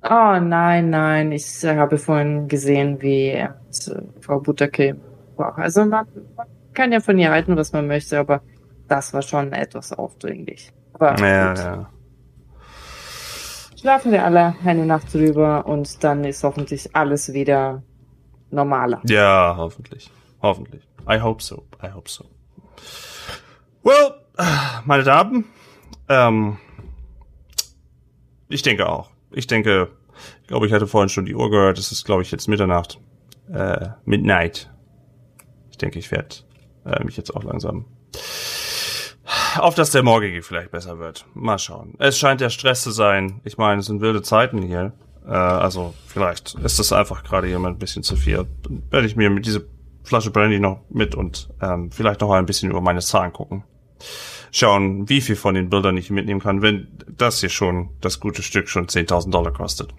Oh nein, nein, ich äh, habe vorhin gesehen, wie er mit äh, Frau Butterke war. Also man, man kann ja von ihr halten, was man möchte, aber das war schon etwas aufdringlich. Aber Ja, gut. ja. Schlafen wir alle eine Nacht drüber und dann ist hoffentlich alles wieder normaler. Ja, hoffentlich. Hoffentlich. I hope so. I hope so. Well, meine Damen, ähm, ich denke auch. Ich denke, ich glaube, ich hatte vorhin schon die Uhr gehört. Es ist, glaube ich, jetzt Mitternacht. Äh, Midnight. Ich denke, ich werde äh, mich jetzt auch langsam auf dass der morgige vielleicht besser wird. Mal schauen. Es scheint der Stress zu sein. Ich meine, es sind wilde Zeiten hier. Äh, also vielleicht ist das einfach gerade jemand ein bisschen zu viel. Werde ich mir mit dieser Flasche Brandy noch mit und ähm, vielleicht noch ein bisschen über meine Zahlen gucken. Schauen, wie viel von den Bildern ich mitnehmen kann, wenn das hier schon, das gute Stück schon 10.000 Dollar kostet.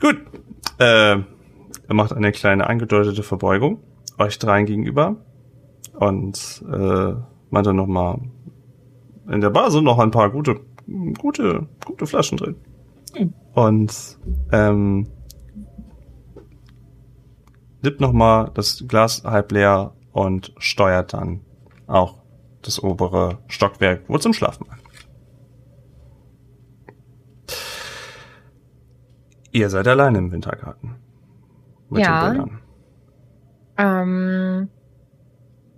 Gut. Äh, er macht eine kleine angedeutete Verbeugung euch dreien gegenüber und äh, meinte noch mal in der Bar sind noch ein paar gute gute gute Flaschen drin und ähm, nippt noch mal das Glas halb leer und steuert dann auch das obere Stockwerk wohl zum Schlafen ein. Ihr seid alleine im Wintergarten. Mit Ja. den Bildern. Ähm,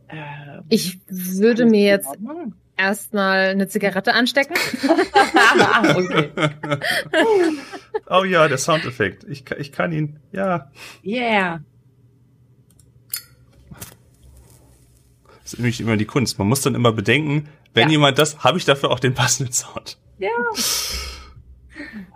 Äh, ich würde mir jetzt erstmal eine Zigarette anstecken. okay. oh ja, der Soundeffekt. Ich, ich kann ihn. Ja. Yeah. Das ist nämlich immer die Kunst. Man muss dann immer bedenken, wenn Ja. jemand das, habe ich dafür auch den passenden Sound. Ja.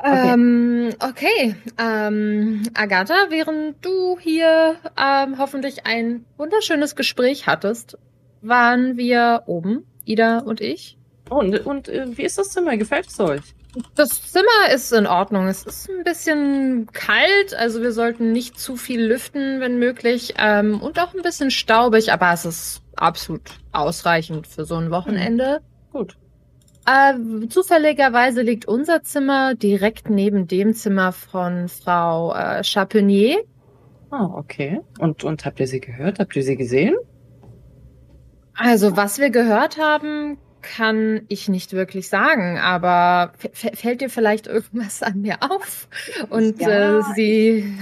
Ähm, okay. Ähm, Agatha, während du hier ähm, hoffentlich ein wunderschönes Gespräch hattest, waren wir oben, Ida und ich. Und, und äh, wie ist das Zimmer? Gefällt es euch? Das Zimmer ist in Ordnung. Es ist ein bisschen kalt, also wir sollten nicht zu viel lüften, wenn möglich. Ähm, und auch ein bisschen staubig, aber es ist absolut ausreichend für so ein Wochenende. Gut. Äh, zufälligerweise liegt unser Zimmer direkt neben dem Zimmer von Frau äh, Chapenier. Ah, okay. Und, und habt ihr sie gehört? Habt ihr sie gesehen? Also, was wir gehört haben, kann ich nicht wirklich sagen, aber fällt dir vielleicht irgendwas an mir auf? Und Ja, äh, sie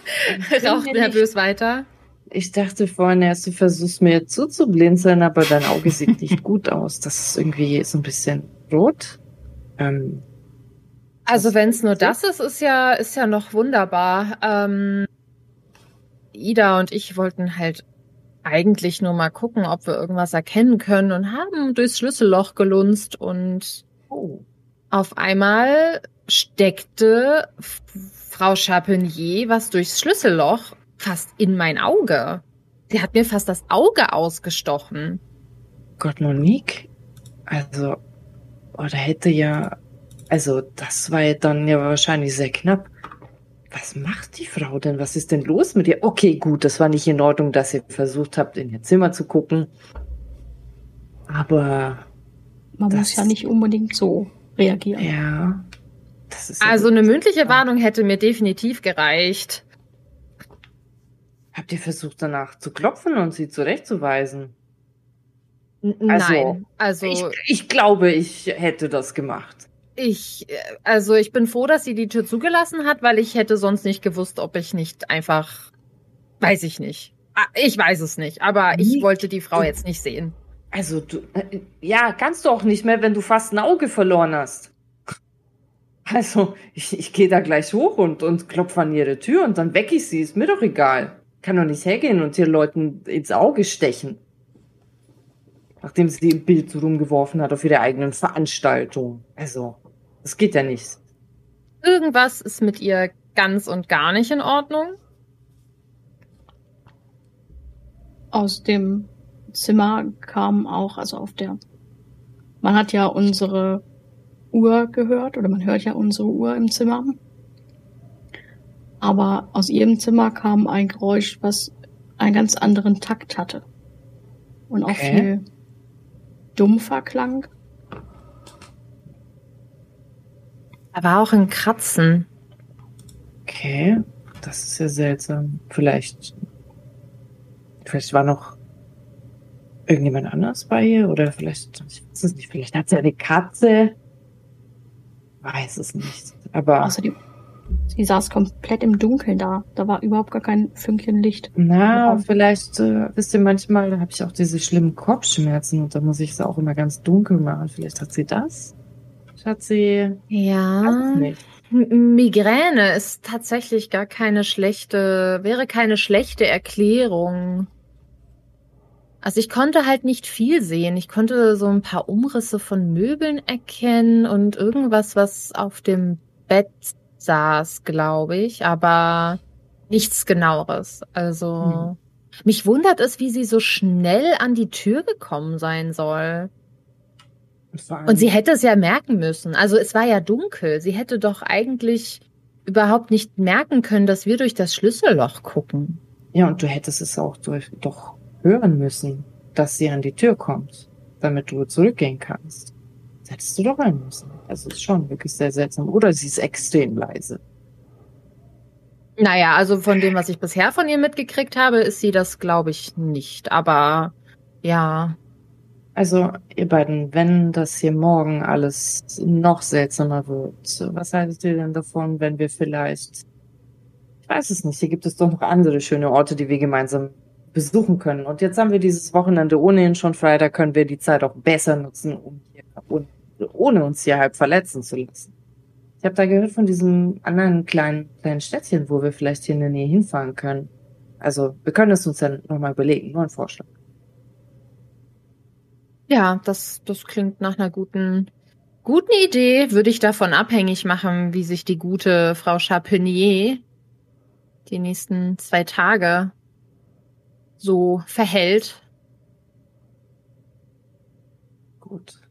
raucht nervös weiter. Ich dachte vorhin erst, du versuchst mir zuzublinzeln, aber dein Auge sieht nicht gut aus. Das ist irgendwie so ein bisschen rot. Ähm, Also wenn es nur das? ist, ist ja, ist ja noch wunderbar. Ähm, Ida und ich wollten halt eigentlich nur mal gucken, ob wir irgendwas erkennen können und haben durchs Schlüsselloch gelunzt und oh. auf einmal steckte Frau Chapenier was durchs Schlüsselloch fast in mein Auge. Sie hat mir fast das Auge ausgestochen. Gott, Monique. Also, oder hätte ja, also das war ja dann ja wahrscheinlich sehr knapp. Was macht die Frau denn? Was ist denn los mit ihr? Okay, gut, das war nicht in Ordnung, dass ihr versucht habt, in ihr Zimmer zu gucken. Aber Man muss ja nicht unbedingt so reagieren. ja, das ist ja Also eine mündliche Warnung hätte mir definitiv gereicht. Habt ihr versucht danach zu klopfen und sie zurechtzuweisen? N Also, Nein, also Ich, ich glaube, ich hätte das gemacht. Ich, äh, also ich bin froh, dass sie die Tür zugelassen hat, weil ich hätte sonst nicht gewusst, ob ich nicht einfach, weiß ich nicht. Ah, Ich weiß es nicht, aber ich wollte die Frau jetzt nicht sehen. Also du, äh, ja, kannst du auch nicht mehr, wenn du fast ein Auge verloren hast. Also, ich, ich gehe da gleich hoch und, und klopfe an ihre Tür und dann weck ich sie, ist mir doch egal. Kann doch nicht hergehen und hier Leuten ins Auge stechen. Nachdem sie ein Bild so rumgeworfen hat auf ihre eigenen Veranstaltung. Also, das geht ja nicht. Irgendwas ist mit ihr ganz und gar nicht in Ordnung. Aus dem Zimmer kam auch, also auf der, man hat ja unsere Uhr gehört oder man hört ja unsere Uhr im Zimmer. Aber aus ihrem Zimmer kam ein Geräusch, was einen ganz anderen Takt hatte. Und auch Okay. viel dumpfer klang. Da war auch ein Kratzen. Okay, das ist ja seltsam. Vielleicht, vielleicht war noch irgendjemand anders bei ihr oder vielleicht, ich weiß es nicht, vielleicht hat sie eine Katze. Weiß es nicht. Aber Außerdem Sie saß komplett im Dunkeln da. Da war überhaupt gar kein Fünkchen Licht. Na, Ja. vielleicht, äh, wisst ihr, manchmal habe ich auch diese schlimmen Kopfschmerzen und da muss ich es auch immer ganz dunkel machen. Vielleicht hat sie das? Ja. es nicht. M- Migräne ist tatsächlich gar keine schlechte, wäre keine schlechte Erklärung. Also ich konnte halt nicht viel sehen. Ich konnte so ein paar Umrisse von Möbeln erkennen und irgendwas, was auf dem Bett saß, glaube ich, aber nichts genaueres. Also mich wundert es, wie sie so schnell an die Tür gekommen sein soll. Und sie hätte es ja merken müssen. Also es war ja dunkel. Sie hätte doch eigentlich überhaupt nicht merken können, dass wir durch das Schlüsselloch gucken. Ja, und du hättest es auch durch, doch hören müssen, dass sie an die Tür kommt, damit du zurückgehen kannst. Das hättest du doch hören müssen. Also es ist schon wirklich sehr seltsam. Oder sie ist extrem leise. Naja, also von dem, was ich bisher von ihr mitgekriegt habe, ist sie das, glaube ich, nicht. Aber ja, Also, ihr beiden, wenn das hier morgen alles noch seltsamer wird, was haltet ihr denn davon, wenn wir vielleicht, ich weiß es nicht, hier gibt es doch noch andere schöne Orte, die wir gemeinsam besuchen können. Und jetzt haben wir dieses Wochenende ohnehin schon frei, da können wir die Zeit auch besser nutzen, um hier, un- ohne uns hier halb verletzen zu lassen. Ich habe da gehört von diesem anderen kleinen, kleinen Städtchen, wo wir vielleicht hier in der Nähe hinfahren können. Also, wir können es uns dann nochmal überlegen, nur ein Vorschlag. ja, das, das klingt nach einer guten, guten Idee. Würde ich davon abhängig machen, wie sich die gute Frau Chapenier die nächsten zwei Tage so verhält. Gut.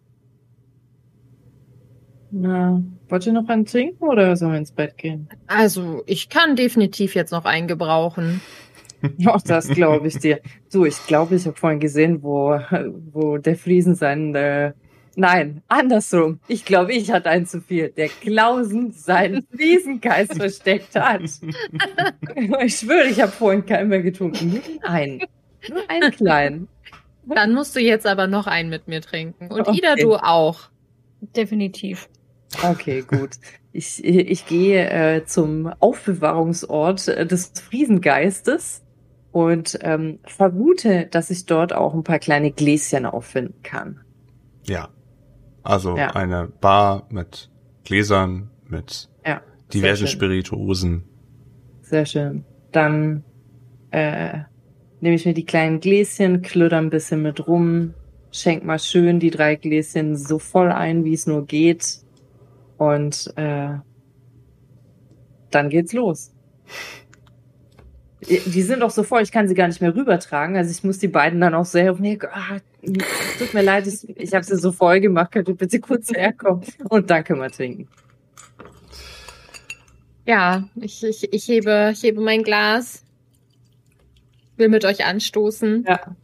Na, wollt ihr noch einen trinken oder sollen wir ins Bett gehen? Also, ich kann definitiv jetzt noch einen gebrauchen. Ja, das glaube ich dir. Du, ich glaube, ich habe vorhin gesehen, wo, wo der Friesen seinen, äh, nein, andersrum. Ich glaube, ich hatte einen zu viel. Der Klausen seinen Friesengeist versteckt hat. Ich schwöre, ich habe vorhin keinen mehr getrunken. Nur einen. Nur einen kleinen. Dann musst du jetzt aber noch einen mit mir trinken. Und Okay. Ida, du auch. Definitiv. Okay, gut. Ich, ich gehe äh, zum Aufbewahrungsort äh, des Friesengeistes und ähm, vermute, dass ich dort auch ein paar kleine Gläschen auffinden kann. Ja. Also Ja. eine Bar mit Gläsern, mit Ja, diversen sehr. Spirituosen. Sehr schön. Dann äh, nehme ich mir die kleinen Gläschen, klöder ein bisschen mit rum, schenk mal schön die drei Gläschen so voll ein, wie es nur geht. Und äh, dann geht's los. Die sind auch so voll, ich kann sie gar nicht mehr rübertragen. Also ich muss die beiden dann auch sehr, nee, ah, tut mir leid, ich, ich habe sie so voll gemacht, könnt ihr bitte kurz herkommen und dann können wir trinken. Ja, ich, ich, ich, hebe, ich hebe mein Glas. Will mit euch anstoßen. Ja.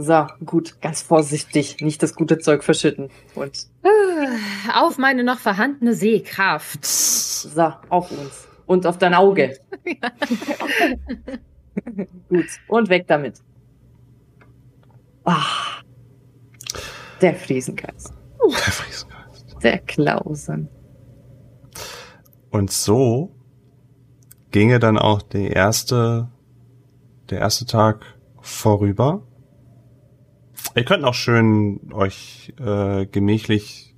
So, gut, ganz vorsichtig, nicht das gute Zeug verschütten. Und Auf meine noch vorhandene Sehkraft. so, auf uns. Und auf dein Auge. gut, und weg damit. Ah, der Friesengeist. Der Friesengeist. Der Klausen. Und so ginge dann auch die erste, der erste Tag vorüber. Ihr könnt auch schön euch äh, gemächlich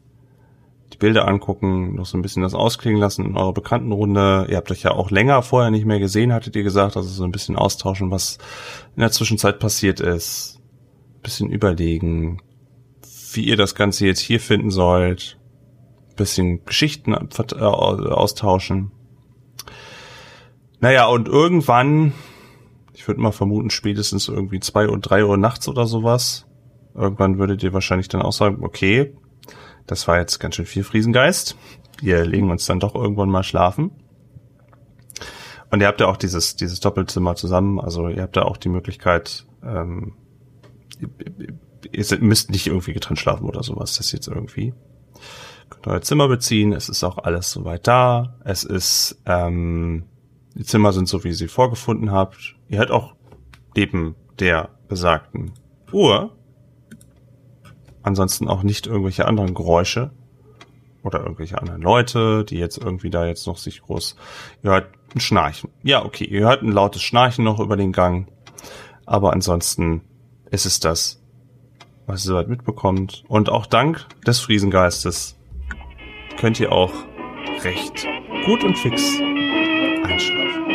die Bilder angucken, noch so ein bisschen das ausklingen lassen in eurer Bekanntenrunde. Ihr habt euch ja auch länger vorher nicht mehr gesehen, hattet ihr gesagt, also so ein bisschen austauschen, was in der Zwischenzeit passiert ist. Ein bisschen überlegen, wie ihr das Ganze jetzt hier finden sollt. Ein bisschen Geschichten äh, austauschen. Naja, und irgendwann, ich würde mal vermuten, spätestens irgendwie zwei und drei Uhr nachts oder sowas. Irgendwann würdet ihr wahrscheinlich dann auch sagen, okay, das war jetzt ganz schön viel Friesengeist. Wir legen uns dann doch irgendwann mal schlafen. Und ihr habt ja auch dieses, dieses Doppelzimmer zusammen, also ihr habt da auch die Möglichkeit, ähm, ihr, müsst nicht irgendwie getrennt schlafen oder sowas, das jetzt irgendwie. Könnt euer Zimmer beziehen, es ist auch alles soweit da, es ist, ähm, die Zimmer sind so, wie ihr sie vorgefunden habt. Ihr hört auch neben der besagten Uhr ansonsten auch nicht irgendwelche anderen Geräusche. oder irgendwelche anderen Leute, die jetzt irgendwie da jetzt noch sich groß, ihr hört ein Schnarchen. Ja, okay, ihr hört ein lautes Schnarchen noch über den Gang, aber ansonsten ist es das, was ihr soweit mitbekommt. Und auch dank des Friesengeistes könnt ihr auch recht gut und fix einschlafen.